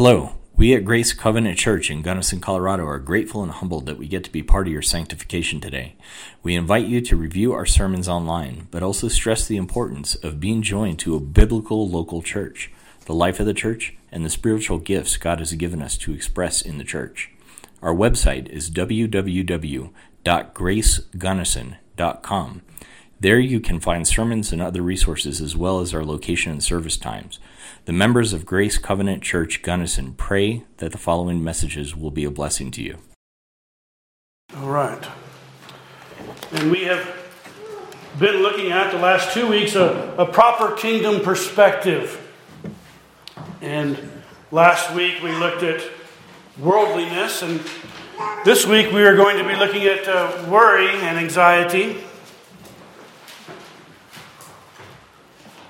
Hello. We at Grace Covenant Church in Gunnison, Colorado are grateful and humbled that we get to be part of your sanctification today. We invite you to review our sermons online, but also stress the importance of being joined to a biblical local church, the life of the church, and the spiritual gifts God has given us to express in the church. Our website is www.gracegunnison.com. There you can find sermons and other resources as well as our location and service times. The members of Grace Covenant Church Gunnison pray that the following messages will be a blessing to you. All right. And we have been looking at the last two weeks a, a proper kingdom perspective. And last week we looked at worldliness, and this week we are going to be looking at uh, worry and anxiety.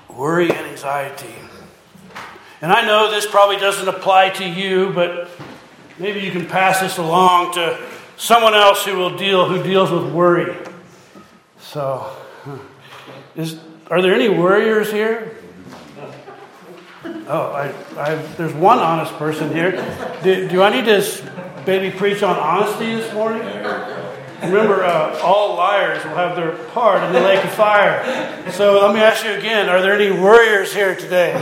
Worry and anxiety. And I know this probably doesn't apply to you, but maybe you can pass this along to someone else who will deal who deals with worry. So, is are there any worriers here? Oh, I, I, there's one honest person here. Do, do I need to maybe preach on honesty this morning? Remember, uh, all liars will have their part in the lake of fire. So let me ask you again are there any worriers here today?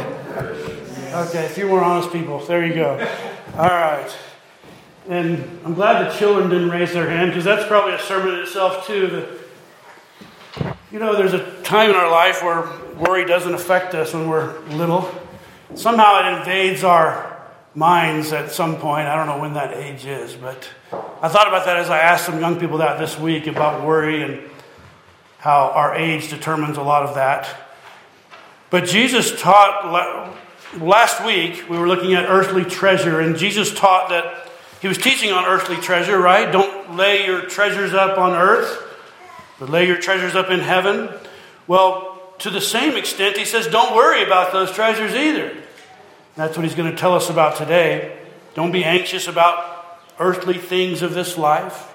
Okay, a few more honest people. There you go. All right. And I'm glad the children didn't raise their hand because that's probably a sermon in itself, too. That, you know, there's a time in our life where worry doesn't affect us when we're little. Somehow it invades our minds at some point. I don't know when that age is, but I thought about that as I asked some young people that this week about worry and how our age determines a lot of that. But Jesus taught last week, we were looking at earthly treasure, and Jesus taught that he was teaching on earthly treasure, right? Don't lay your treasures up on earth, but lay your treasures up in heaven. Well, to the same extent, he says, don't worry about those treasures either. That's what he's going to tell us about today. Don't be anxious about earthly things of this life.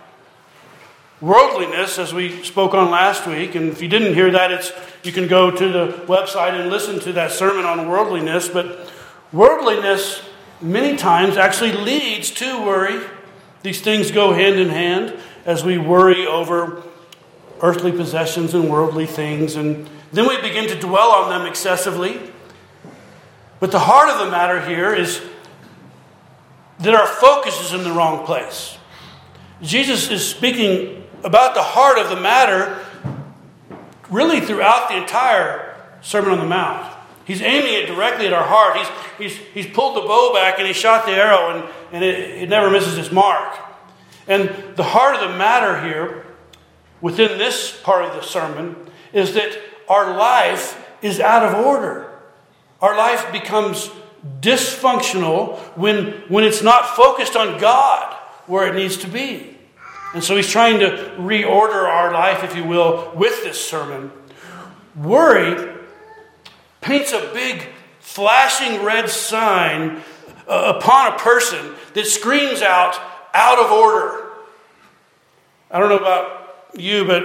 Worldliness, as we spoke on last week, and if you didn't hear that, it's you can go to the website and listen to that sermon on worldliness. But worldliness many times actually leads to worry. These things go hand in hand as we worry over earthly possessions and worldly things, and then we begin to dwell on them excessively. But the heart of the matter here is that our focus is in the wrong place. Jesus is speaking about the heart of the matter really throughout the entire Sermon on the Mount. He's aiming it directly at our heart. He's, he's, he's pulled the bow back and he shot the arrow, and, and it, it never misses its mark. And the heart of the matter here, within this part of the sermon, is that our life is out of order. Our life becomes dysfunctional when, when it's not focused on God where it needs to be. And so he's trying to reorder our life, if you will, with this sermon. Worry paints a big flashing red sign uh, upon a person that screams out, out of order. I don't know about you, but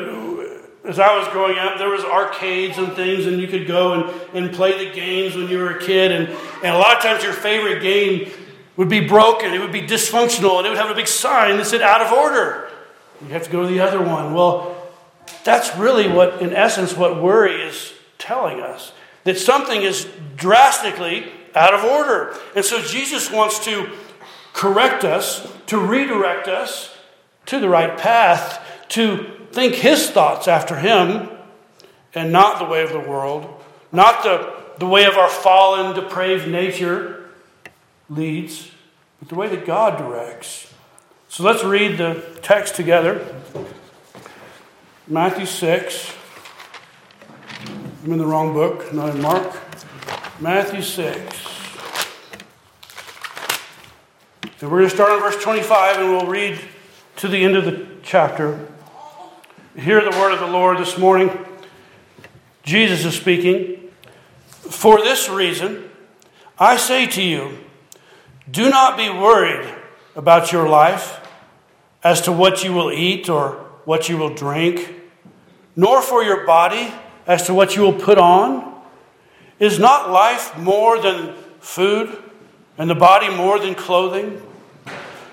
as I was growing up, there was arcades and things, and you could go and, and play the games when you were a kid. And, and a lot of times your favorite game would be broken, it would be dysfunctional, and it would have a big sign that said out of order. You have to go to the other one. Well, that's really what, in essence, what worry is telling us that something is drastically out of order. And so Jesus wants to correct us, to redirect us to the right path, to think his thoughts after him and not the way of the world, not the, the way of our fallen, depraved nature leads, but the way that God directs. So let's read the text together. Matthew 6. I'm in the wrong book, not in Mark. Matthew 6. So we're going to start on verse 25 and we'll read to the end of the chapter. Hear the word of the Lord this morning. Jesus is speaking. For this reason, I say to you, do not be worried about your life as to what you will eat or what you will drink, nor for your body as to what you will put on. Is not life more than food, and the body more than clothing?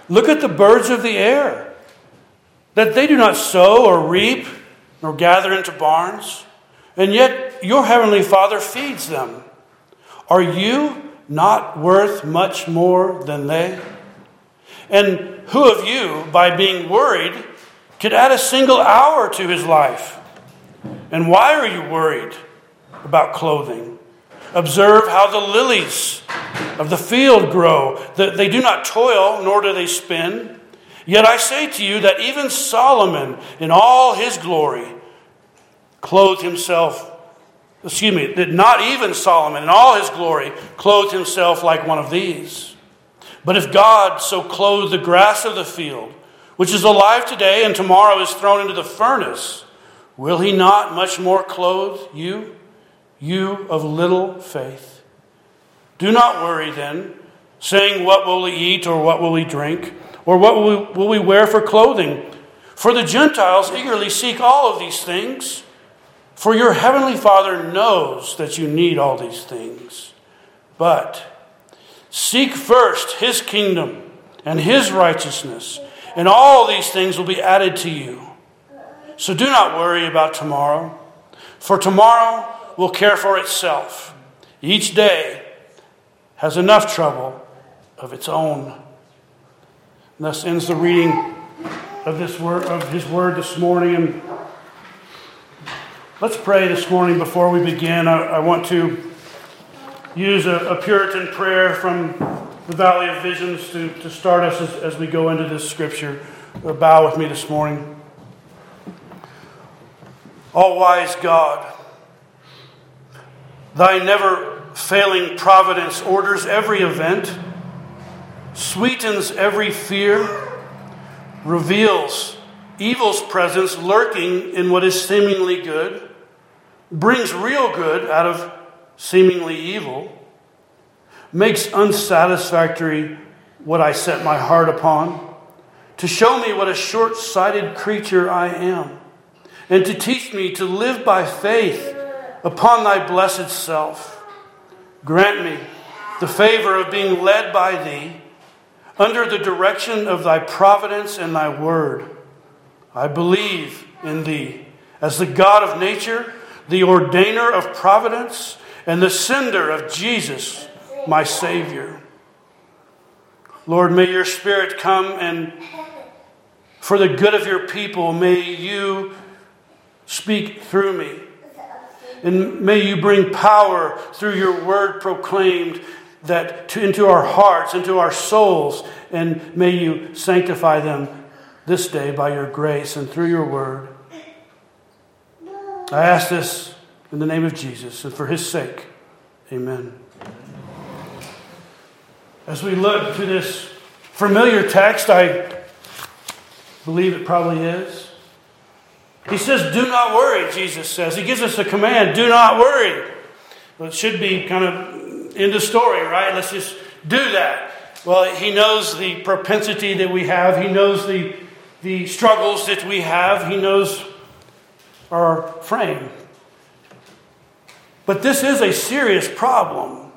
Look at the birds of the air, that they do not sow or reap nor gather into barns, and yet your heavenly Father feeds them. Are you not worth much more than they? And who of you, by being worried, could add a single hour to his life? And why are you worried about clothing? Observe how the lilies of the field grow. They do not toil, nor do they spin. Yet I say to you that even Solomon, in all his glory, clothed himself, excuse me, that not even Solomon, in all his glory, clothed himself like one of these. But if God so clothed the grass of the field, which is alive today and tomorrow is thrown into the furnace, will he not much more clothe you? you of little faith. Do not worry then, saying, What will we eat, or what will we drink, or what will we, will we wear for clothing? For the Gentiles eagerly seek all of these things. For your heavenly Father knows that you need all these things. But seek first his kingdom and his righteousness, and all these things will be added to you. So do not worry about tomorrow, for tomorrow will care for itself. Each day has enough trouble of its own. And thus ends the reading of this word of his word this morning. And let's pray this morning before we begin. I, I want to use a, a, Puritan prayer from the Valley of Visions to, to start us as, as we go into this scripture. Uh, bow with me this morning. All wise God Thy never failing providence orders every event, sweetens every fear, reveals evil's presence lurking in what is seemingly good, brings real good out of seemingly evil, makes unsatisfactory what I set my heart upon, to show me what a short sighted creature I am, and to teach me to live by faith upon thy blessed self. Grant me the favor of being led by thee under the direction of thy providence and thy word. I believe in thee as the God of nature, the ordainer of providence, and the sender of Jesus, my Savior. Lord, may your Spirit come and for the good of your people, may you speak through me. And may you bring power through your word proclaimed that to, into our hearts, into our souls, and may you sanctify them this day by your grace and through your word. I ask this in the name of Jesus and for his sake. Amen. As we look to this familiar text, I believe it probably is. He says, Do not worry, Jesus says. He gives us a command do not worry. Well, it should be kind of in the story, right? Let's just do that. Well, he knows the propensity that we have, he knows the, the struggles that we have, he knows our frame. But this is a serious problem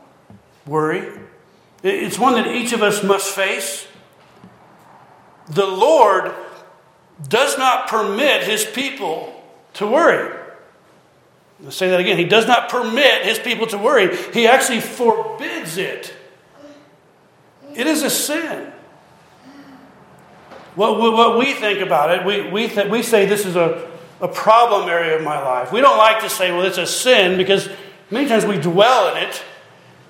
worry. It's one that each of us must face. The Lord does not permit his people to worry. I'll say that again. He does not permit his people to worry, he actually forbids it. It is a sin. What, what we think about it, we, we, th- we say this is a, a problem area of my life. We don't like to say, well, it's a sin because many times we dwell in it.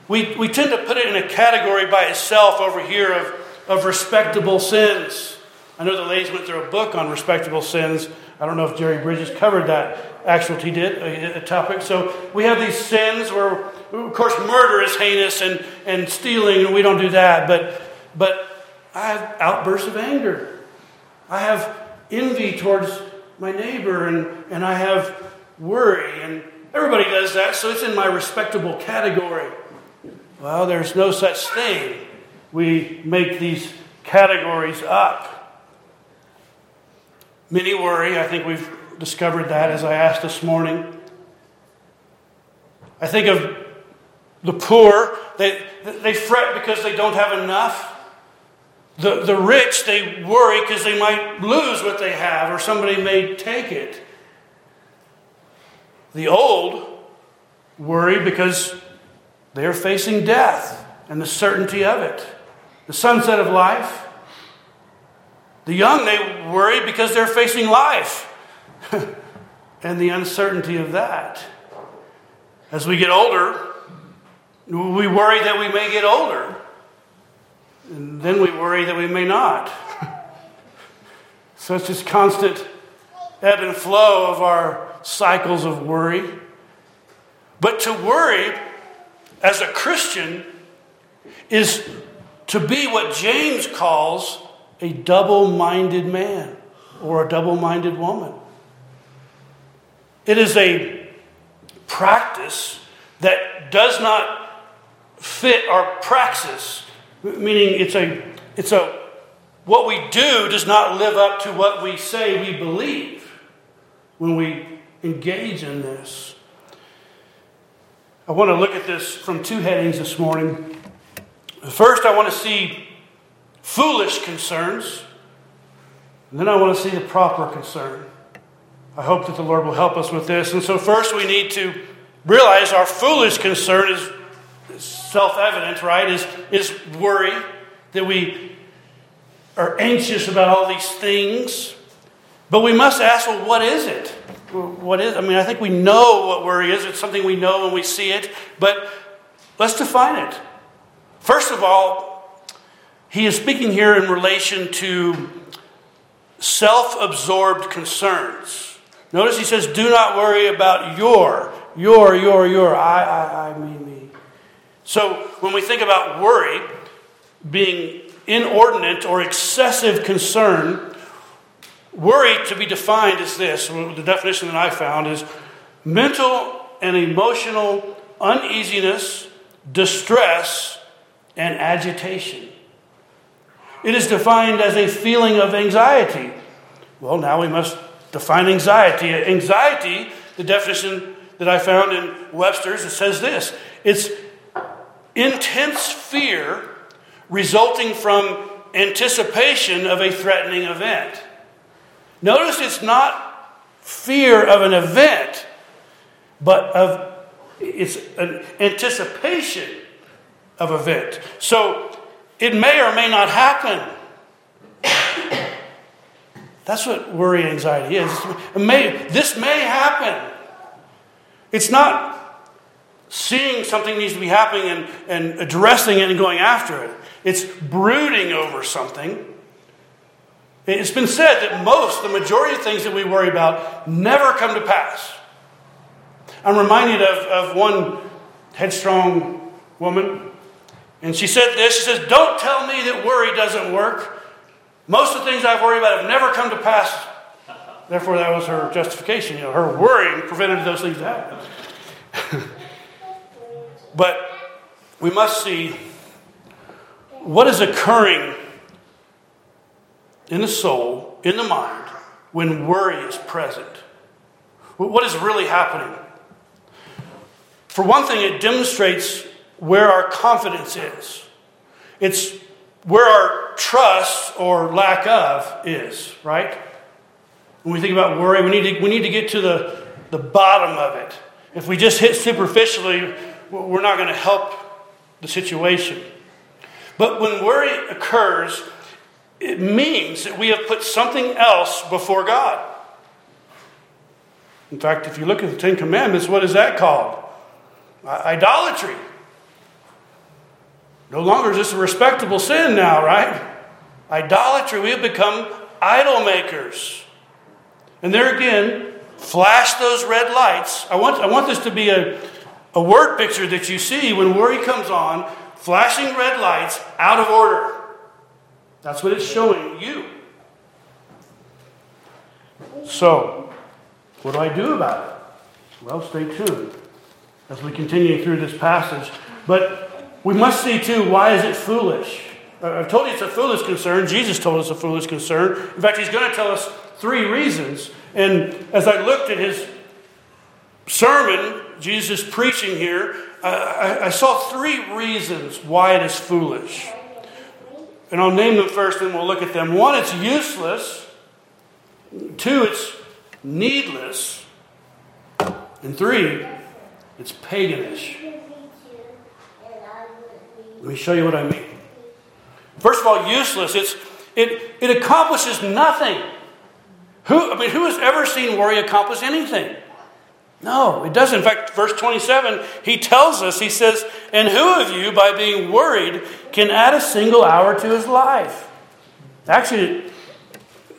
We, we tend to put it in a category by itself over here of, of respectable sins. I know the ladies went through a book on respectable sins. I don't know if Jerry Bridges covered that. Actually, he did a, a, topic. So we have these sins where, of course, murder is heinous and, and stealing, and we don't do that. But, but I have outbursts of anger. I have envy towards my neighbor, and, and I have worry. And everybody does that, so it's in my respectable category. Well, there's no such thing. We make these categories up. Many worry. I think we've discovered that as I asked this morning. I think of The poor, they, they fret because they don't have enough. The, the rich, they worry because they might lose what they have or somebody may take it. The old worry because they are facing death and the certainty of it, the sunset of life. The young, they worry because they're facing life and the uncertainty of that. As we get older, we worry that we may get older. And then we worry that we may not. so it's just constant ebb and flow of our cycles of worry. But to worry as a Christian is to be what James calls a double minded man or a double minded woman. It is a practice that does not fit our praxis, meaning it's a, it's a, what we do does not live up to what we say we believe when we engage in this. I want to look at this from two headings this morning. First, I want to see foolish concerns, and then I want to see the proper concern. I hope that the Lord will help us with this. And so, first, we need to realize our foolish concern is self evident, right? Is, is worry that we are anxious about all these things. But we must ask, well, what is it? what is, I mean, I think we know what worry is. It's something we know when we see it, but let's define it. First of all, he is speaking here in relation to self absorbed concerns. Notice he says, do not worry about your, your, your, your, I, I, I, me, me. So when we think about worry being inordinate or excessive concern, Worry, to be defined, is this the definition that I found is mental and emotional uneasiness, distress, and agitation. It is defined as a feeling of anxiety. Well, now we must define anxiety. Anxiety, the definition that I found in Webster's, it says this it's intense fear resulting from anticipation of a threatening event. Notice it's not fear of an event, but of it's an anticipation of event. So it may or may not happen. That's what worry and anxiety is. May, this may happen. It's not seeing something needs to be happening and, and addressing it and going after it. It's brooding over something it's been said that most, the majority of things that we worry about never come to pass. I'm reminded of, of one headstrong woman, and she said this She says, Don't tell me that worry doesn't work. Most of the things I've worried about have never come to pass. Therefore, that was her justification. You know, her worrying prevented those things to happen. But we must see what is occurring in the soul, in the mind, when worry is present. What is really happening? For one thing, it demonstrates where our confidence is. It's where our trust or lack of is, right? When we think about worry, we need to, we need to get to the, the bottom of it. If we just hit superficially, we're not going to help the situation. But when worry occurs, it means that we have put something else before God. In fact, if you look at the Ten Commandments, what is that called? Idolatry. No longer is this a respectable sin now, right? Idolatry. We have become idol makers. And there again, flash those red lights. I want, I want this to be a, a word picture that you see when worry comes on, flashing red lights out of order. That's what it's showing you. So, what do I do about it? Well, stay tuned as we continue through this passage. But we must see too why is it foolish? I've told you it's a foolish concern. Jesus told us a foolish concern. In fact, he's going to tell us three reasons. And as I looked at his sermon Jesus preaching here, I, I saw three reasons why it is foolish. And I'll name them first, and we'll look at them. One, it's useless. Two, it's needless. And three, it's paganish. Let me show you what I mean. First of all, useless. It's, it, it accomplishes nothing. Who, I mean, who has ever seen worry accomplish anything? No, it doesn't. In fact, verse 27, he tells us, he says, And who of you, by being worried, can add a single hour to his life? Actually, it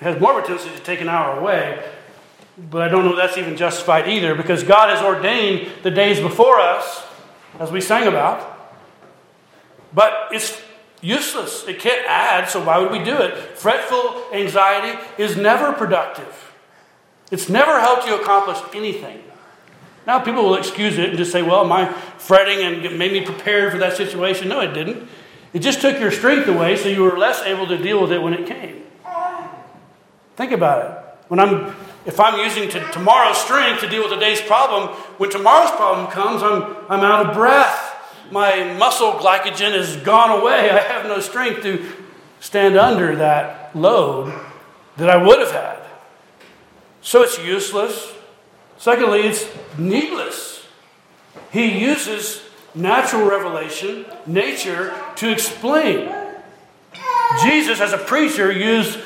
has more of a tendency to take an hour away, but I don't know if that's even justified either, because God has ordained the days before us, as we sang about. But it's useless. It can't add, so why would we do it? Fretful anxiety is never productive. It's never helped you accomplish anything. Now, people will excuse it and just say, well, my fretting and made me prepared for that situation. No, it didn't. It just took your strength away so you were less able to deal with it when it came. Think about it. When I'm, if I'm using to, tomorrow's strength to deal with today's problem, when tomorrow's problem comes, I'm, I'm out of breath. My muscle glycogen has gone away. I have no strength to stand under that load that I would have had. So it's useless. Secondly, it's needless. He uses natural revelation, nature, to explain. Jesus, as a preacher, used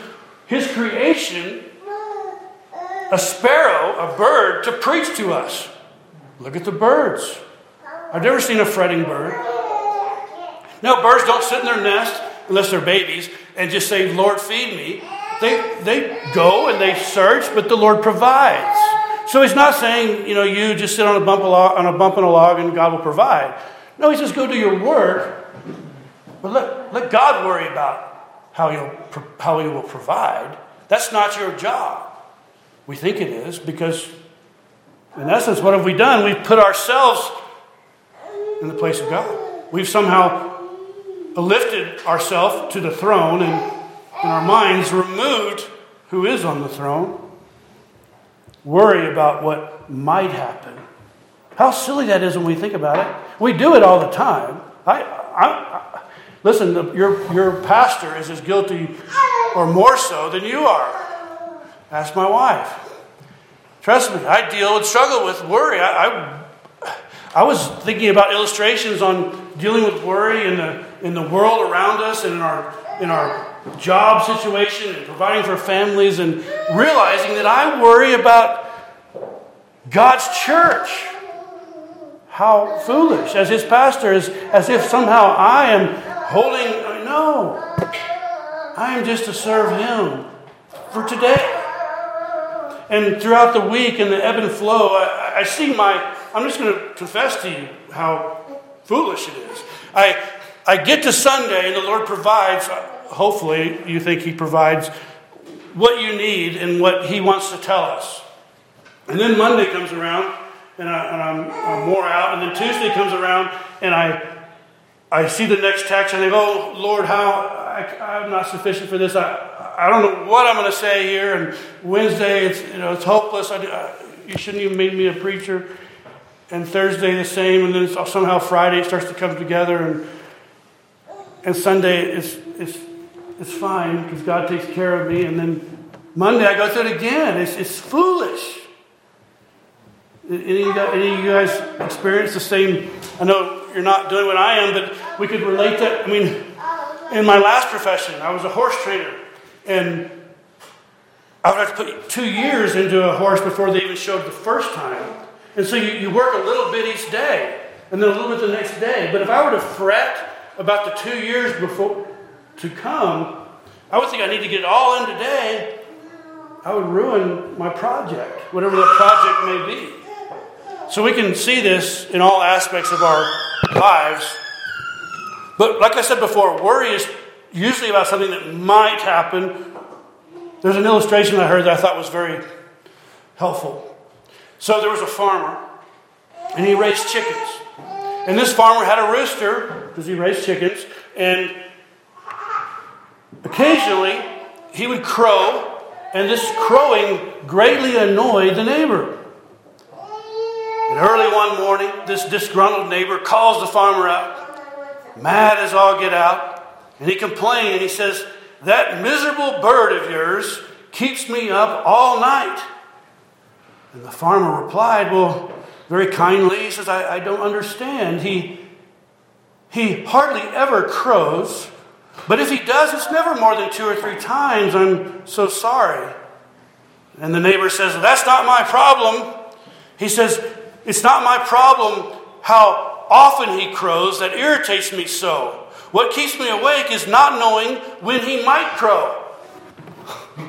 his creation, a sparrow, a bird, to preach to us. Look at the birds. I've never seen a fretting bird. Now, birds don't sit in their nest unless they're babies and just say, Lord, feed me. They, they go and they search, but the Lord provides. So he's not saying, you know, you just sit on a bump, log, on a bump in a log and God will provide. No, he says, go do your work, but let, let God worry about how, he'll, how he will provide. That's not your job. We think it is because, in essence, what have we done? We've put ourselves in the place of God. We've somehow lifted ourselves to the throne and in our minds removed who is on the throne worry about what might happen. How silly that is when we think about it. We do it all the time. I, I, I, listen, your, your pastor is as guilty or more so than you are. Ask my wife. Trust me, I deal and struggle with worry. I, I, I was thinking about illustrations on dealing with worry in the, in the world around us and in our, in our job situation and providing for families and realizing that I worry about God's church. How foolish, as his pastor, is as if somehow I am holding. No, I am just to serve him for today. And throughout the week and the ebb and flow, I, I see my. I'm just going to confess to you how foolish it is. I, I get to Sunday and the Lord provides hopefully, you think He provides what you need and what He wants to tell us. And then Monday comes around, and, I, am I'm more out. And then Tuesday comes around, and I, I see the next text, and I go, oh, Lord, how I, am not sufficient for this. I, I don't know what I'm going to say here. And Wednesday, it's, you know, it's hopeless. I, I, you shouldn't even make me a preacher. And Thursday, the same. And then somehow Friday, it starts to come together. And, and Sunday, it's, it's it's fine because God takes care of me. And then Monday I go through it again. It's, it's foolish. Any of, guys, any of you guys experience the same? I know you're not doing what I am, but we could relate that. I mean, in my last profession, I was a horse trainer. And I would have to put two years into a horse before they even showed the first time. And so you, you work a little bit each day, and then a little bit the next day. But if I were to fret about the two years before, to come, I would think I need to get it all in today. I would ruin my project, whatever that project may be. So we can see this in all aspects of our lives. But like I said before, worry is usually about something that might happen. There's an illustration I heard that I thought was very helpful. So there was a farmer, and he raised chickens. And this farmer had a rooster, because he raised chickens, and Occasionally, he would crow, and this crowing greatly annoyed the neighbor. And early one morning, this disgruntled neighbor calls the farmer out, mad as all get out, and he complains and he says, That miserable bird of yours keeps me up all night. And the farmer replied, Well, very kindly, he says, I, I don't understand. He, he hardly ever crows, but if he does, it's never more than two or three times. I'm so sorry. And the neighbor says, That's not my problem. He says, It's not my problem how often he crows that irritates me so. What keeps me awake is not knowing when he might crow.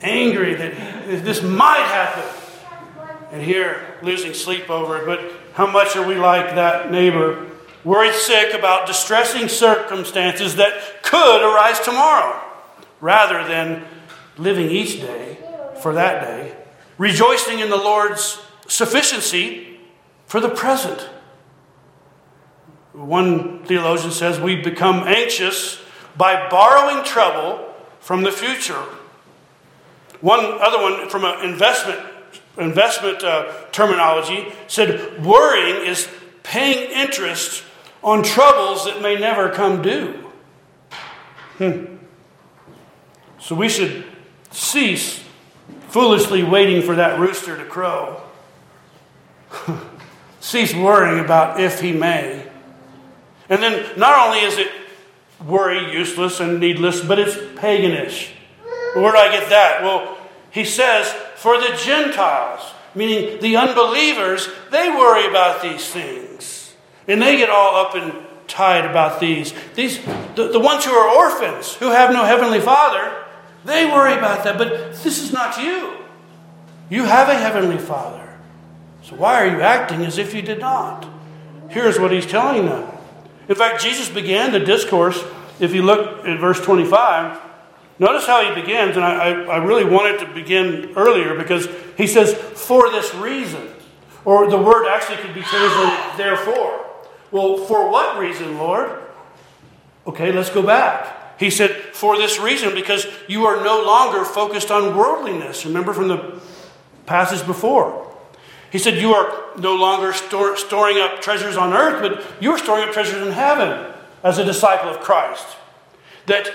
Angry that this might happen. And here, losing sleep over it. But how much are we like that neighbor? Worried sick about distressing circumstances that could arise tomorrow, rather than living each day for that day, rejoicing in the Lord's sufficiency for the present. One theologian says we become anxious by borrowing trouble from the future. One other one from an investment investment uh, terminology said worrying is paying interest on troubles that may never come due. Hmm. So we should cease foolishly waiting for that rooster to crow. cease worrying about if he may. And then not only is it worry useless and needless, but it's paganish. Where do I get that? Well, he says, for the Gentiles, meaning the unbelievers, they worry about these things. And they get all up and tied about these. These the, the ones who are orphans, who have no heavenly father, they worry about that, but this is not you. You have a heavenly Father. So why are you acting as if you did not? Here's what he's telling them. In fact, Jesus began the discourse, if you look at verse 25, notice how he begins, and I, I, I really wanted to begin earlier because he says, for this reason. Or the word actually could be translated, therefore. Well, for what reason, Lord? Okay, let's go back. He said, For this reason, because you are no longer focused on worldliness. Remember from the passage before. He said, You are no longer store, storing up treasures on earth, but you are storing up treasures in heaven as a disciple of Christ. That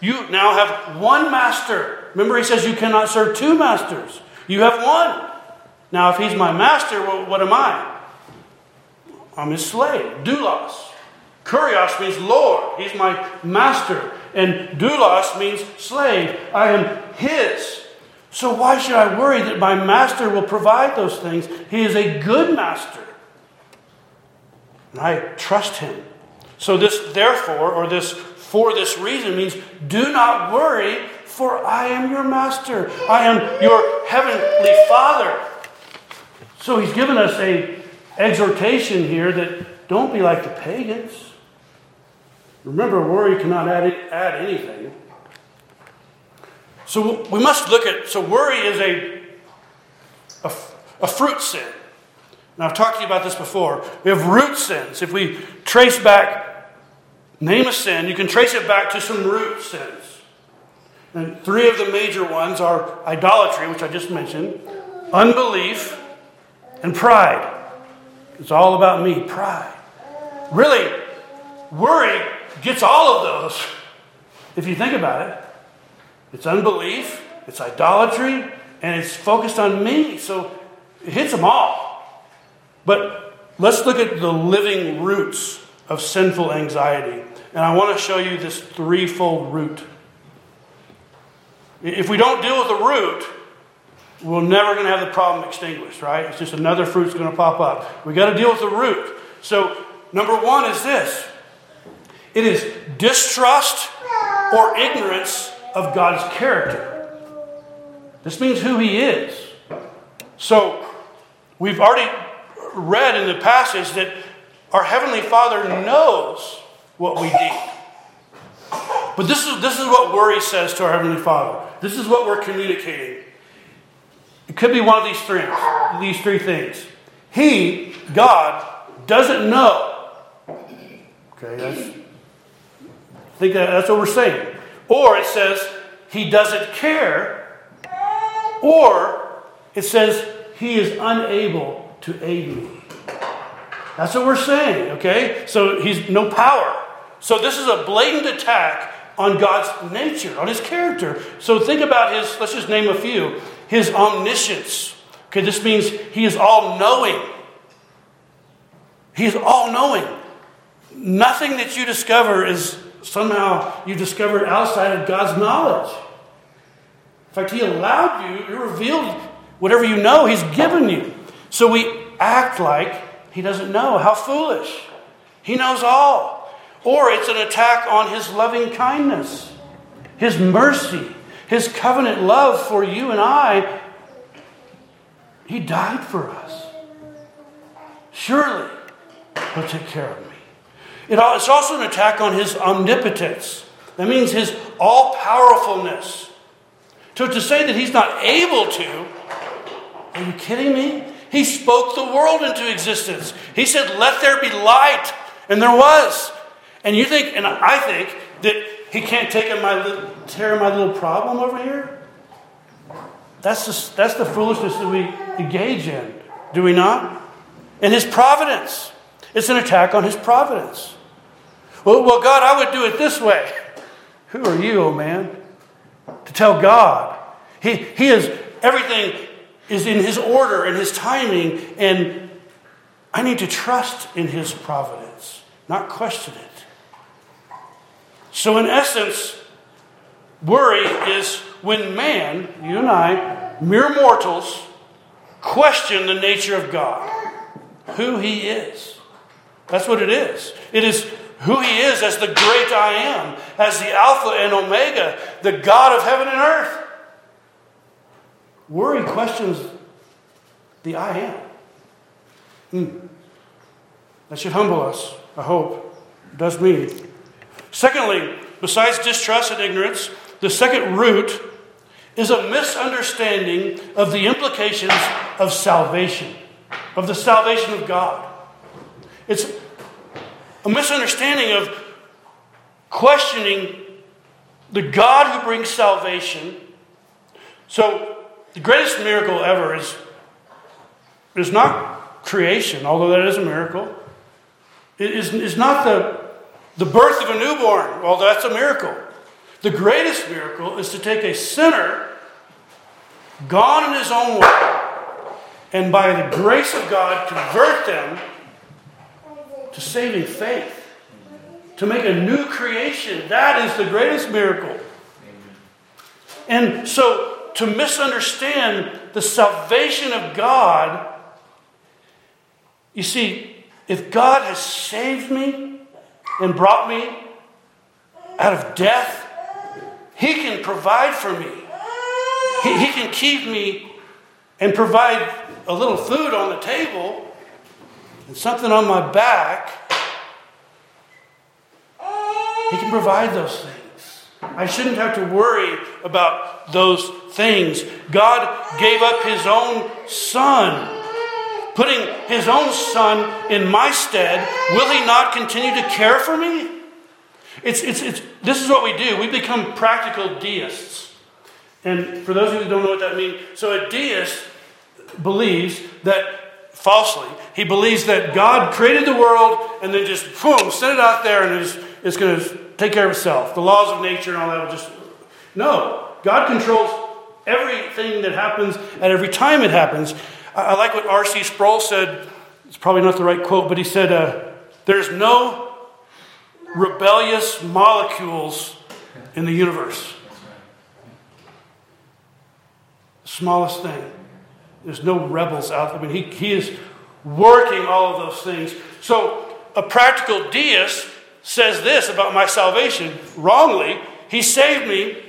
you now have one master. Remember, he says you cannot serve two masters. You have one. Now, if he's my master, well, what am I? I'm his slave, doulos. Kurios means Lord. He's my master. And doulos means slave. I am his. So why should I worry that my master will provide those things? He is a good master. And I trust him. So this therefore, or this for this reason means do not worry, for I am your master. I am your heavenly father. So he's given us a exhortation here that don't be like the pagans. Remember, worry cannot add, add anything. So we must look at, so worry is a, a, a fruit sin. Now, I've talked to you about this before. We have root sins. If we trace back, name a sin, you can trace it back to some root sins. And three of the major ones are idolatry, which I just mentioned, unbelief, and pride. It's all about me, pride. Really, worry gets all of those. If you think about it, it's unbelief, it's idolatry, and it's focused on me. So it hits them all. But let's look at the living roots of sinful anxiety. And I want to show you this threefold root. If we don't deal with the root, we're never going to have the problem extinguished, right? It's just another fruit's going to pop up. We got to deal with the root. So, number one is this it is distrust or ignorance of God's character. This means who He is. So, we've already read in the passage that our Heavenly Father knows what we need. But this is, this is what worry says to our Heavenly Father. This is what we're communicating. It could be one of these three, these three things. He, God, doesn't know. Okay, that's I think that's what we're saying. Or it says he doesn't care. Or it says he is unable to aid me. That's what we're saying, okay? So he's no power. So this is a blatant attack on God's nature, on his character. So think about his, let's just name a few his omniscience. Okay, this means he is all knowing. He is all knowing. Nothing that you discover is somehow you discovered outside of God's knowledge. In fact, He allowed you, He revealed whatever you know, He's given you. So we act like He doesn't know. How foolish. He knows all. Or it's an attack on His loving kindness, His mercy, His covenant love for you and I. He died for us. Surely He'll take care of me. It's also an attack on His omnipotence. That means His all powerfulness. So to say that He's not able to, are you kidding me? He spoke the world into existence. He said, Let there be light. And there was. And you think, and I think, that he can't take in my of my little problem over here? That's the, that's the foolishness that we engage in, do we not? And his providence. It's an attack on his providence. Well, well, God, I would do it this way. Who are you, oh man, to tell God? He, he is, everything is in his order and his timing, and I need to trust in his providence, not question it. So, in essence, worry is when man, you and I, mere mortals, question the nature of God, who He is. That's what it is. It is who He is as the great I am, as the Alpha and Omega, the God of heaven and earth. Worry questions the I am. Hmm. That should humble us, I hope. It does me. Secondly, besides distrust and ignorance, the second root is a misunderstanding of the implications of salvation, of the salvation of God. It's a misunderstanding of questioning the God who brings salvation. So, the greatest miracle ever is, is not creation, although that is a miracle. It is, is not the the birth of a newborn, well, that's a miracle. The greatest miracle is to take a sinner gone in his own way and by the grace of God convert them to saving faith, to make a new creation. That is the greatest miracle. And so to misunderstand the salvation of God, you see, if God has saved me, and brought me out of death, He can provide for me. He, he can keep me and provide a little food on the table and something on my back. He can provide those things. I shouldn't have to worry about those things. God gave up His own Son putting his own son in my stead, will he not continue to care for me? It's, it's, it's, this is what we do. We become practical deists. And for those of you who don't know what that means, so a deist believes that, falsely, he believes that God created the world and then just, boom, set it out there and it's, it's going to take care of itself. The laws of nature and all that will just. No. God controls everything that happens at every time it happens. I, like what R.C. Sproul said. It's probably not the right quote, but he said, uh, There's no rebellious molecules in the universe. Smallest thing. There's no rebels out there. I mean, he, he is working all of those things. So, a practical deist says this about my salvation wrongly. He saved me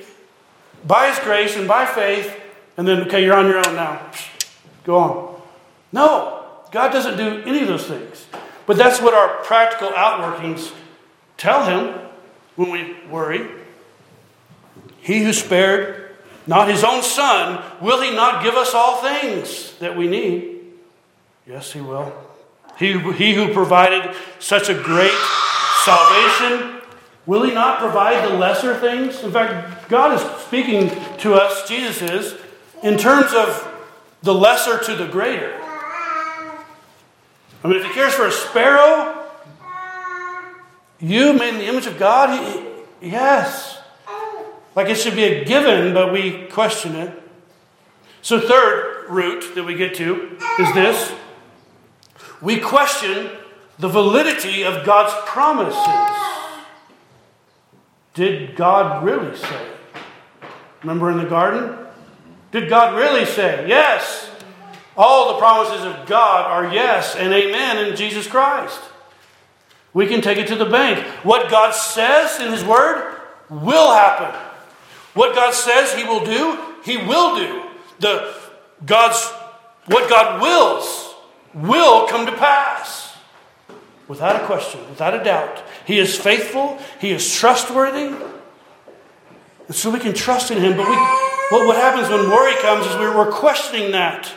by his grace and by faith, and then, okay, you're on your own now. Go on. No, God doesn't do any of those things. But that's what our practical outworkings tell him when we worry. He who spared not his own son, will he not give us all things that we need? Yes, he will. He, he who provided such a great salvation, will he not provide the lesser things? In fact, God is speaking to us, Jesus is, in terms of the lesser to the greater. I mean, if he cares for a sparrow, you made in the image of God, he, yes. Like it should be a given, but we question it. So, third root that we get to is this we question the validity of God's promises. Did God really say? Remember in the garden? Did God really say? Yes. All the promises of God are yes and amen in Jesus Christ. We can take it to the bank. What God says in His Word will happen. What God says He will do, He will do. The God's what God wills will come to pass. Without a question, without a doubt. He is faithful, He is trustworthy. And so we can trust in Him. But we, what, what happens when worry comes is we're, we're questioning that.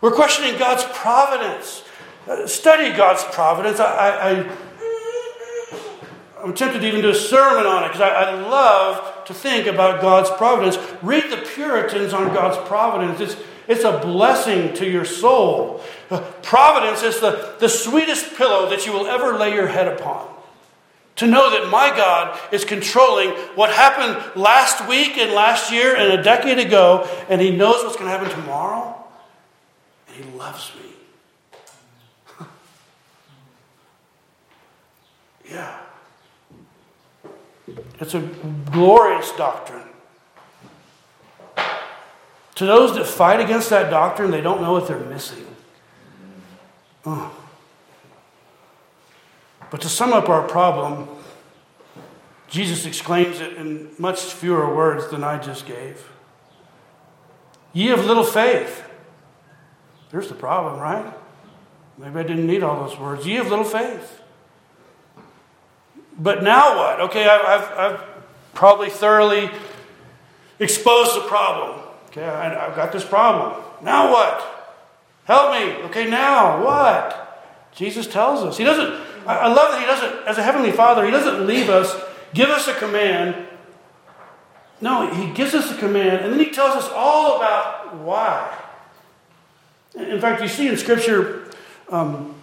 We're questioning God's providence. Uh, study God's providence. I, I, I'm tempted to even do a sermon on it because I, I, love to think about God's providence. Read the Puritans on God's providence. It's, it's a blessing to your soul. Uh, providence is the, the sweetest pillow that you will ever lay your head upon. To know that my God is controlling what happened last week and last year and a decade ago, and He knows what's going to happen tomorrow, and He loves me. yeah. It's a glorious doctrine. To those that fight against that doctrine, they don't know what they're missing. Oh. But to sum up our problem, Jesus exclaims it in much fewer words than I just gave. Ye have little faith. There's the problem, right? Maybe I didn't need all those words. Ye have little faith. But now what? Okay, I've, I've, probably thoroughly exposed the problem. Okay, I, I've got this problem. Now what? Help me. Okay, now what? Jesus tells us. He doesn't, I love that He doesn't, as a Heavenly Father, He doesn't leave us, give us a command. No, He gives us a command, and then He tells us all about why. In fact, you see in Scripture, um,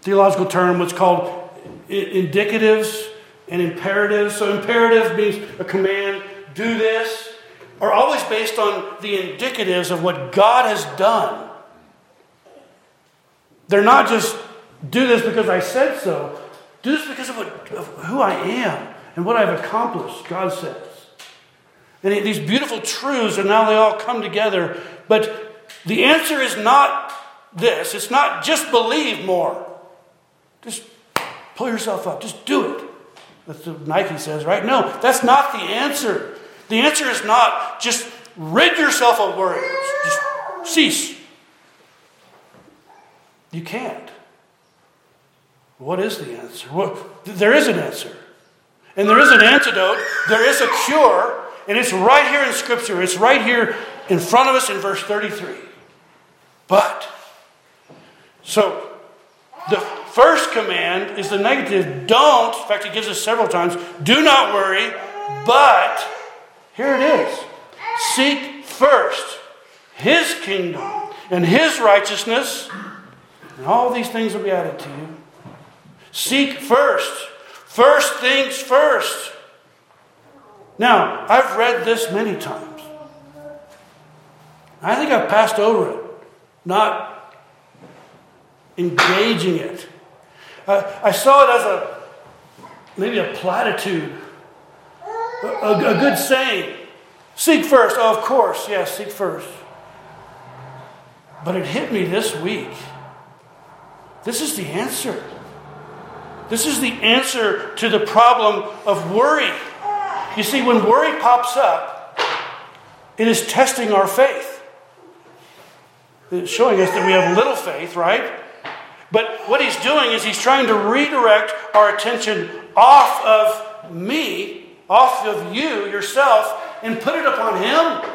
theological term, what's called indicatives and imperatives. So, imperative means a command, do this, are always based on the indicatives of what God has done. They're not just do this because I said so, do this because of, what, of who I am and what I've accomplished, God says. And these beautiful truths, and now they all come together. But the answer is not this. It's not just believe more. Just pull yourself up. Just do it. That's what Nike says, right? No, that's not the answer. The answer is not just rid yourself of worries, just cease. You can't. What is the answer? Well, there is an answer. And there is an antidote, there is a cure, and it's right here in Scripture. It's right here in front of us in verse 33. But, so the first command is the negative don't, in fact, he gives us several times, do not worry, but here it is seek first his kingdom and his righteousness, and all these things will be added to you. Seek first. First things first. Now, I've read this many times. I think I've passed over it, not engaging it. I saw it as a maybe a platitude, a, a, a good saying. Seek first. Oh, of course, yes, seek first. But it hit me this week. This is the answer. This is the answer to the problem of worry. You see, when worry pops up, it is testing our faith. It's showing us that we have little faith, right? But what he's doing is he's trying to redirect our attention off of me, off of you, yourself, and put it upon him.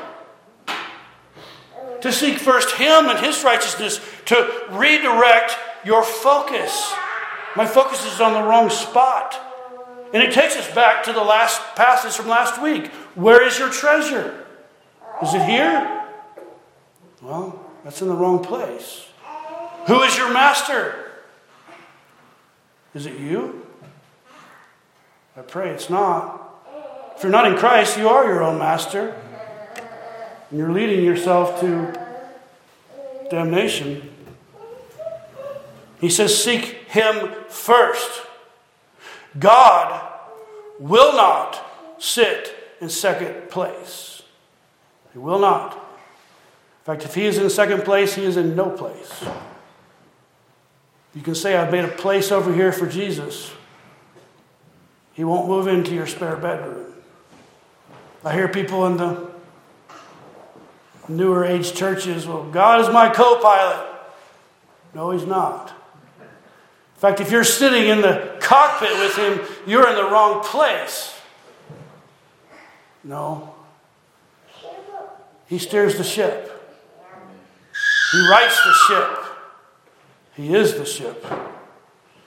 To seek first him and his righteousness, to redirect your focus. My focus is on the wrong spot. And it takes us back to the last passage from last week. Where is your treasure? Is it here? Well, That's in the wrong place. Who is your master? Is it you? I pray it's not. If you're not in Christ, you are your own master. And you're leading yourself to damnation. He says, Seek Him first. God will not sit in second place. He will not. In fact, if He is in second place, He is in no place. You can say, I've made a place over here for Jesus. He won't move into your spare bedroom. I hear people in the newer age churches, well, God is my co pilot. No, He's not. In fact, if you're sitting in the cockpit with Him, you're in the wrong place. No. He steers the ship, He rights the ship. He is the ship.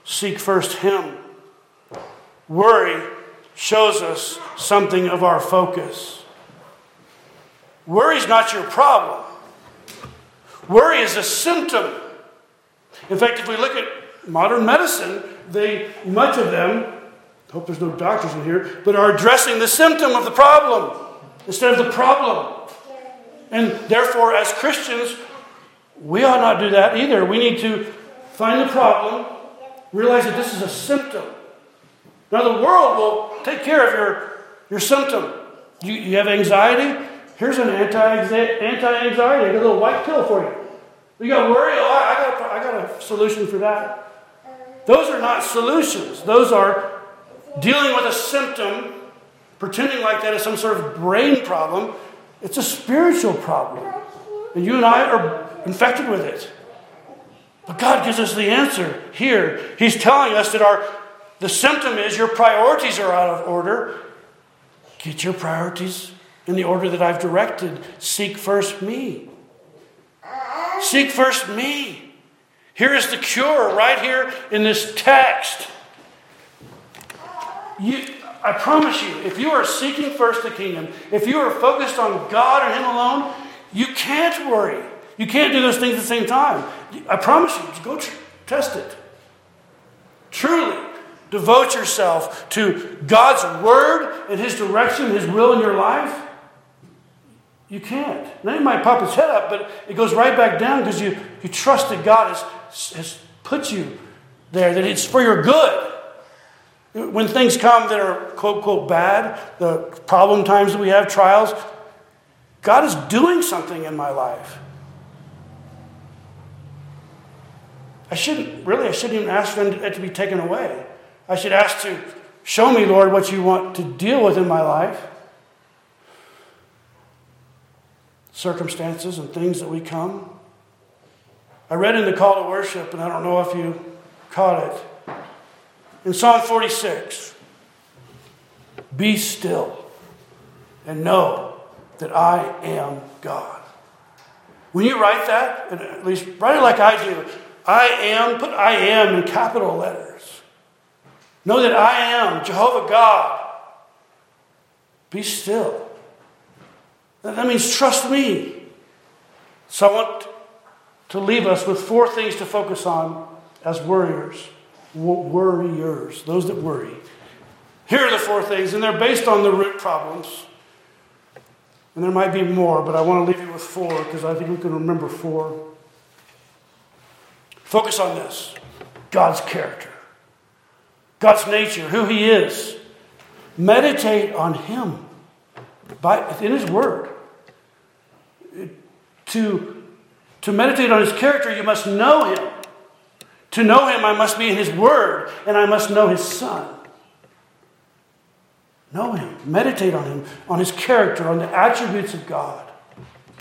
Seek first Him. Worry shows us something of our focus. Worry is not your problem. Worry is a symptom. In fact, if we look at modern medicine, they much of them, I hope there's no doctors in here, but are addressing the symptom of the problem instead of the problem. And therefore, as Christians, we ought not do that either. We need to find the problem, realize that this is a symptom. Now, the world will take care of your, your symptom. You, you have anxiety? Here's an anti anxiety. I got a little white pill for you. You got worry? Oh, I, got, I got a solution for that. Those are not solutions. Those are dealing with a symptom, pretending like that is some sort of brain problem. It's a spiritual problem. And you and I are infected with it. But God gives us the answer here. He's telling us that our the symptom is your priorities are out of order. Get your priorities in the order that I've directed. Seek first me. Seek first me. Here is the cure right here in this text. You, I promise you, if you are seeking first the kingdom, if you are focused on God and Him alone, you can't worry. You can't do those things at the same time. I promise you, go tr- test it. Truly, devote yourself to God's word and His direction, His will in your life. You can't. Now you might pop his head up, but it goes right back down because you, you trust that God has, has put you there, that it's for your good. When things come that are quote, quote, bad, the problem times that we have, trials, God is doing something in my life. I shouldn't, really, I shouldn't even ask for it to be taken away. I should ask to show me, Lord, what you want to deal with in my life. Circumstances and things that we come. I read in the call to worship, and I don't know if you caught it. In Psalm 46, be still and know that I am God. When you write that, at least write it like I do, I am, put I am in capital letters. Know that I am Jehovah God. Be still. That means trust me. So I want to leave us with four things to focus on as worriers. Worriers, those that worry. Here are the four things, and they're based on the root problems. And there might be more, but I want to leave you with four because I think we can remember four. Focus on this God's character, God's nature, who He is. Meditate on Him by, in His Word. To, to meditate on His character, you must know Him. To know Him, I must be in His Word, and I must know His Son. Know Him. Meditate on Him, on His character, on the attributes of God.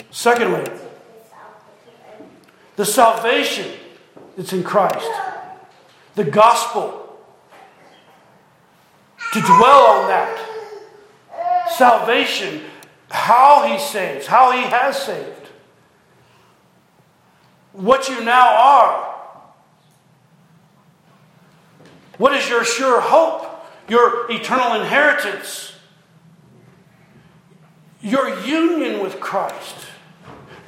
Secondly, the salvation that's in Christ, the gospel. To dwell on that. Salvation, how He saves, how He has saved. What you now are. What is your sure hope? Your eternal inheritance. Your union with Christ.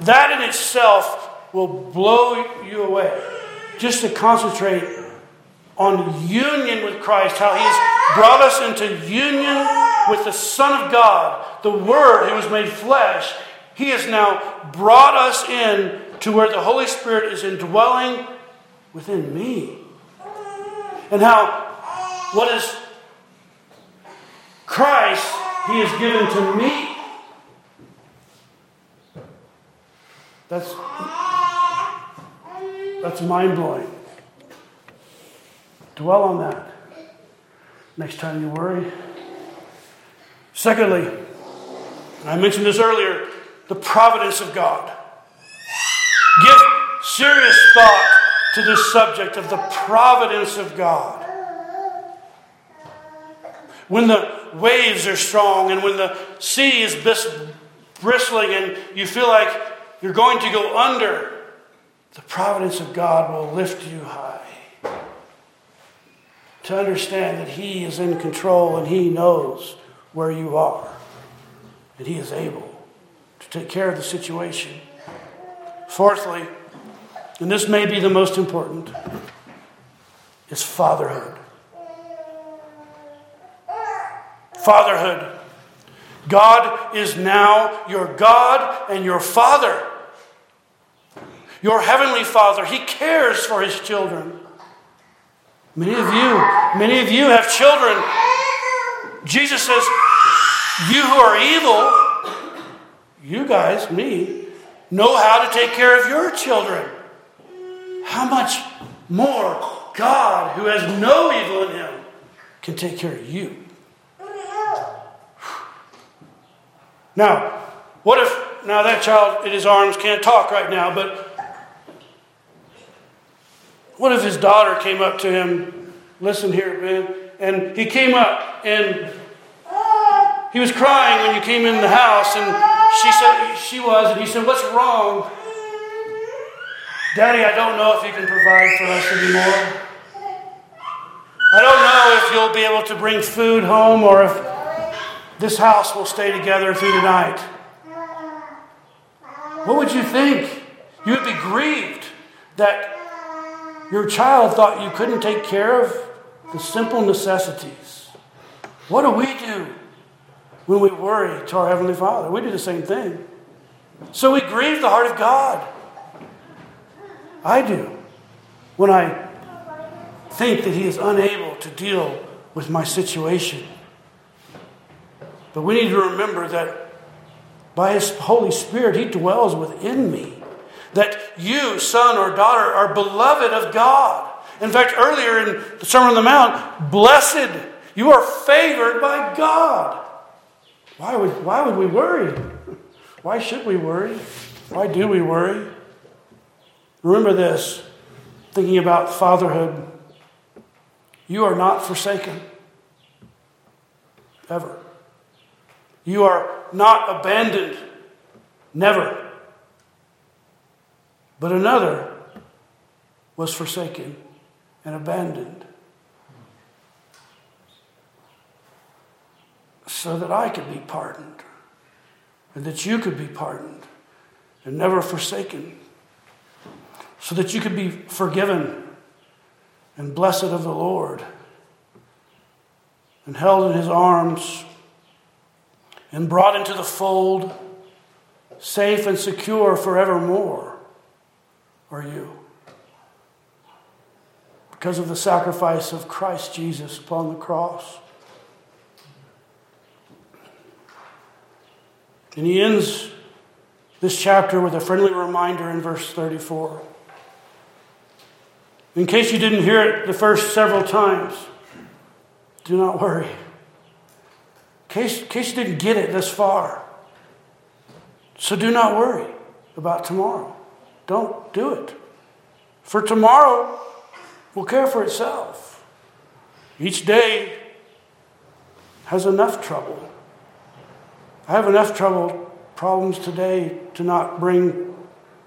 That in itself will blow you away. Just to concentrate on union with Christ, how He's brought us into union with the Son of God, the Word who was made flesh. He has now brought us in to where the Holy Spirit is indwelling within me. And how what is Christ He has given to me. That's, that's mind blowing. Dwell on that next time you worry. Secondly, I mentioned this earlier the providence of God. Give serious thought to this subject of the providence of God. When the waves are strong and when the sea is bristling and you feel like you're going to go under, the providence of God will lift you high. To understand that He is in control and He knows where you are, and He is able to take care of the situation. Fourthly, and this may be the most important, is fatherhood. Fatherhood. God is now your God and your Father. Your Heavenly Father. He cares for His children. Many of you, many of you have children. Jesus says, You who are evil, you guys, me, know how to take care of your children. How much more God, who has no evil in him, can take care of you? Now, what if now that child in his arms can't talk right now, but what if his daughter came up to him? Listen here, man. And he came up and he was crying when you came in the house, and she said she was, and he said, What's wrong? Daddy, I don't know if you can provide for us anymore. I don't know if you'll be able to bring food home or if this house will stay together through the night. What would you think? You would be grieved that your child thought you couldn't take care of the simple necessities. What do we do when we worry to our Heavenly Father? We do the same thing. So we grieve the heart of God. I do when I think that He is unable to deal with my situation. But we need to remember that by His Holy Spirit, He dwells within me. That you, son or daughter, are beloved of God. In fact, earlier in the Sermon on the Mount, blessed, you are favored by God. Why would, why would we worry? Why should we worry? Why do we worry? Remember this thinking about fatherhood, you are not forsaken. Ever. You are not abandoned. Never. But another was forsaken and abandoned so that I could be pardoned and that you could be pardoned and never forsaken, so that you could be forgiven and blessed of the Lord and held in his arms and brought into the fold, safe and secure forevermore, are you. Because of the sacrifice of Christ Jesus upon the cross. And he ends this chapter with a friendly reminder in verse 34. In case you didn't hear it the first several times, do not worry case, in case you didn't get it this far. So do not worry about tomorrow. Don't do it. For tomorrow will care for itself. Each day has enough trouble. I have enough trouble, problems today to not bring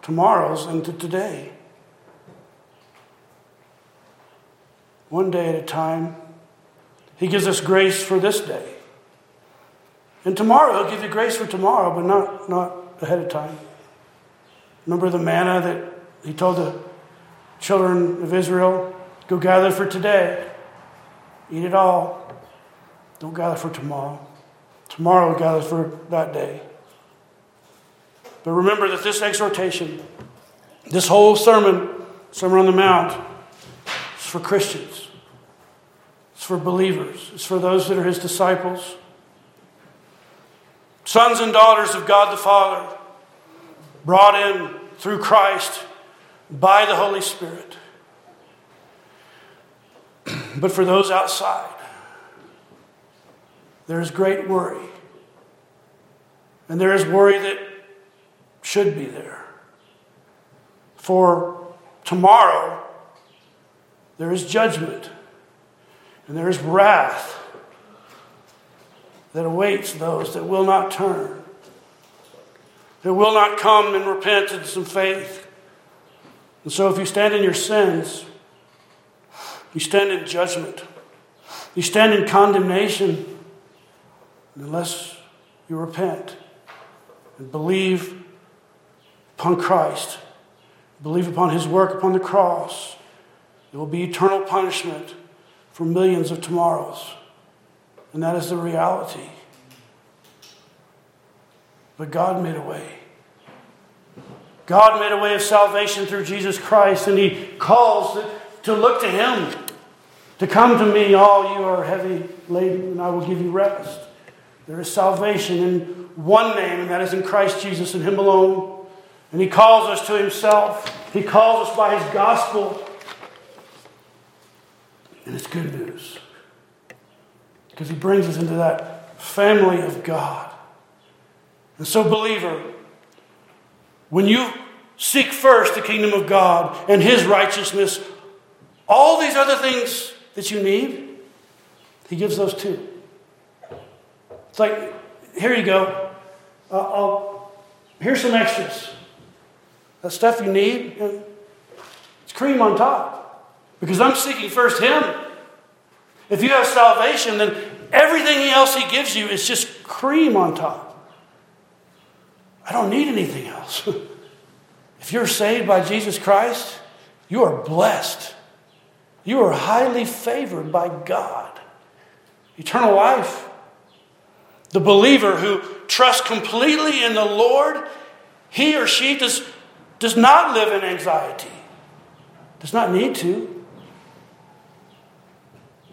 tomorrow's into today. One day at a time. He gives us grace for this day. And tomorrow, He'll give you grace for tomorrow, but not, not ahead of time. Remember the manna that he told the children of Israel, Go gather for today, eat it all. Don't gather for tomorrow. Tomorrow gather for that day. But remember that this exhortation, this whole sermon, Sermon on the Mount, is for Christians. It's for believers. It's for those that are his disciples. Sons and daughters of God the Father, brought in through Christ by the Holy Spirit. But for those outside, there is great worry. And there is worry that should be there. For tomorrow, there is judgment and there is wrath that awaits those that will not turn, that will not come in repentance and faith. And so, if you stand in your sins, you stand in judgment, you stand in condemnation unless you repent and believe upon Christ, believe upon his work upon the cross. There will be eternal punishment for millions of tomorrows. And that is the reality. But God made a way. God made a way of salvation through Jesus Christ, and He calls to look to Him, to come to me, all you are heavy laden, and I will give you rest. There is salvation in one name, and that is in Christ Jesus and Him alone. And He calls us to Himself, He calls us by His gospel. And it's good news because He brings us into that family of God. And so, believer, when you seek first the kingdom of God and His righteousness, all these other things that you need, He gives those too. It's like, here you go. Uh, I'll, here's some extras. That stuff you need, it's cream on top. Because I'm seeking first Him. If you have salvation, then everything else He gives you is just cream on top. I don't need anything else. if you're saved by Jesus Christ, you are blessed. You are highly favored by God. Eternal life. The believer who trusts completely in the Lord, he or she does, does not live in anxiety, does not need to.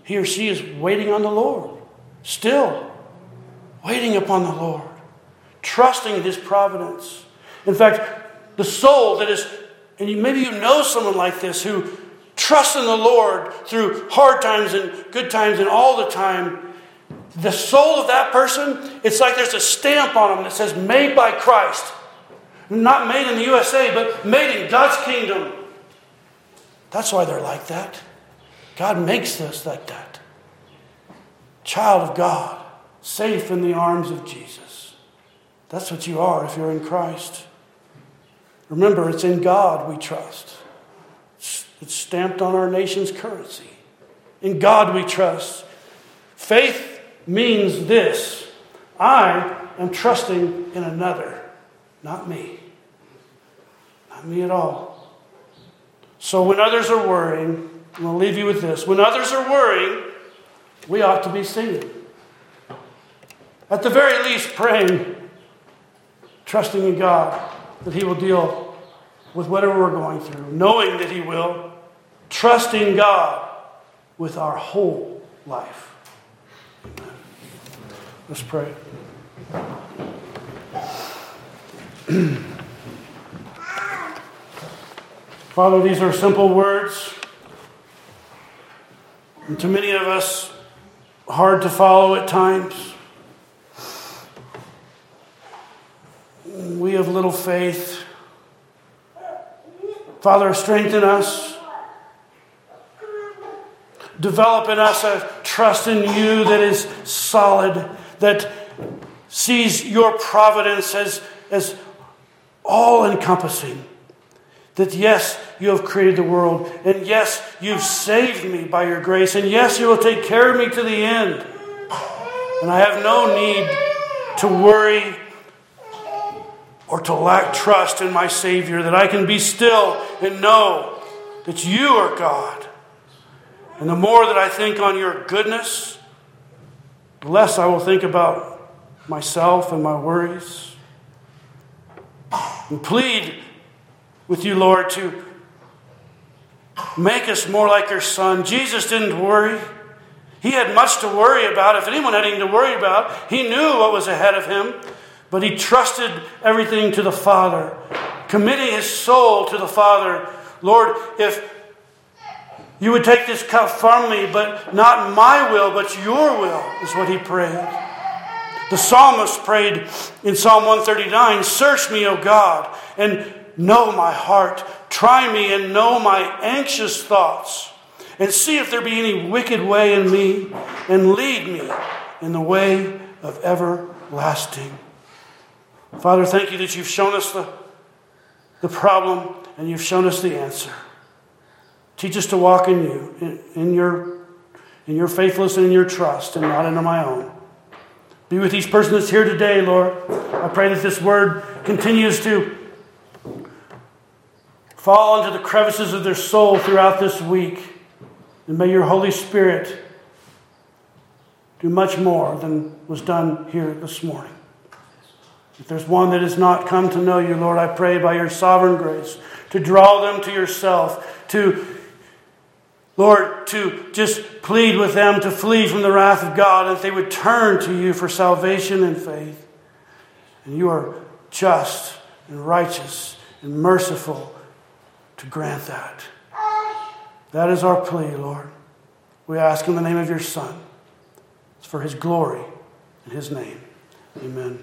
He or she is waiting on the Lord, still waiting upon the Lord, trusting His providence. In fact, the soul that is, and maybe you know someone like this who trusts in the Lord through hard times and good times and all the time. The soul of that person, it's like there's a stamp on them that says made by Christ. Not made in the USA, but made in God's kingdom. That's why they're like that. God makes us like that. Child of God, safe in the arms of Jesus. That's what you are if you're in Christ. Remember, it's in God we trust. It's stamped on our nation's currency. In God we trust. Faith means this I am trusting in another, not me. Not me at all. So when others are worrying, I'm going to leave you with this. When others are worrying, we ought to be singing. At the very least, praying, trusting in God that He will deal with whatever we're going through, knowing that He will, trusting God with our whole life. Let's pray. Father, these are simple words. And to many of us, hard to follow at times. We have little faith. Father, strengthen us. Develop in us a trust in you that is solid, that sees your providence as, as all encompassing. That yes, you have created the world, and yes, you've saved me by your grace, and yes, you will take care of me to the end. And I have no need to worry or to lack trust in my Savior, that I can be still and know that you are God. And the more that I think on your goodness, the less I will think about myself and my worries. And plead with you, Lord, to make us more like your Son. Jesus didn't worry. He had much to worry about. If anyone had anything to worry about, he knew what was ahead of him, but he trusted everything to the Father, committing his soul to the Father. Lord, if you would take this cup from me, but not my will, but your will, is what he prayed. The psalmist prayed in Psalm 139 Search me, O God, and know my heart. Try me and know my anxious thoughts and see if there be any wicked way in me, and lead me in the way of everlasting. Father, thank you that you've shown us the, the problem and you've shown us the answer. Teach us to walk in you, in, in your, in your faithfulness and in your trust, and not into my own. Be with each person that's here today, Lord. I pray that this word continues to fall into the crevices of their soul throughout this week. And may your Holy Spirit do much more than was done here this morning. If there's one that has not come to know you, Lord, I pray by your sovereign grace to draw them to yourself, to, Lord, to just plead with them to flee from the wrath of God, and that they would turn to you for salvation and faith. And you are just and righteous and merciful to grant that. That is our plea, Lord. We ask in the name of your Son. It's for his glory in his name. Amen.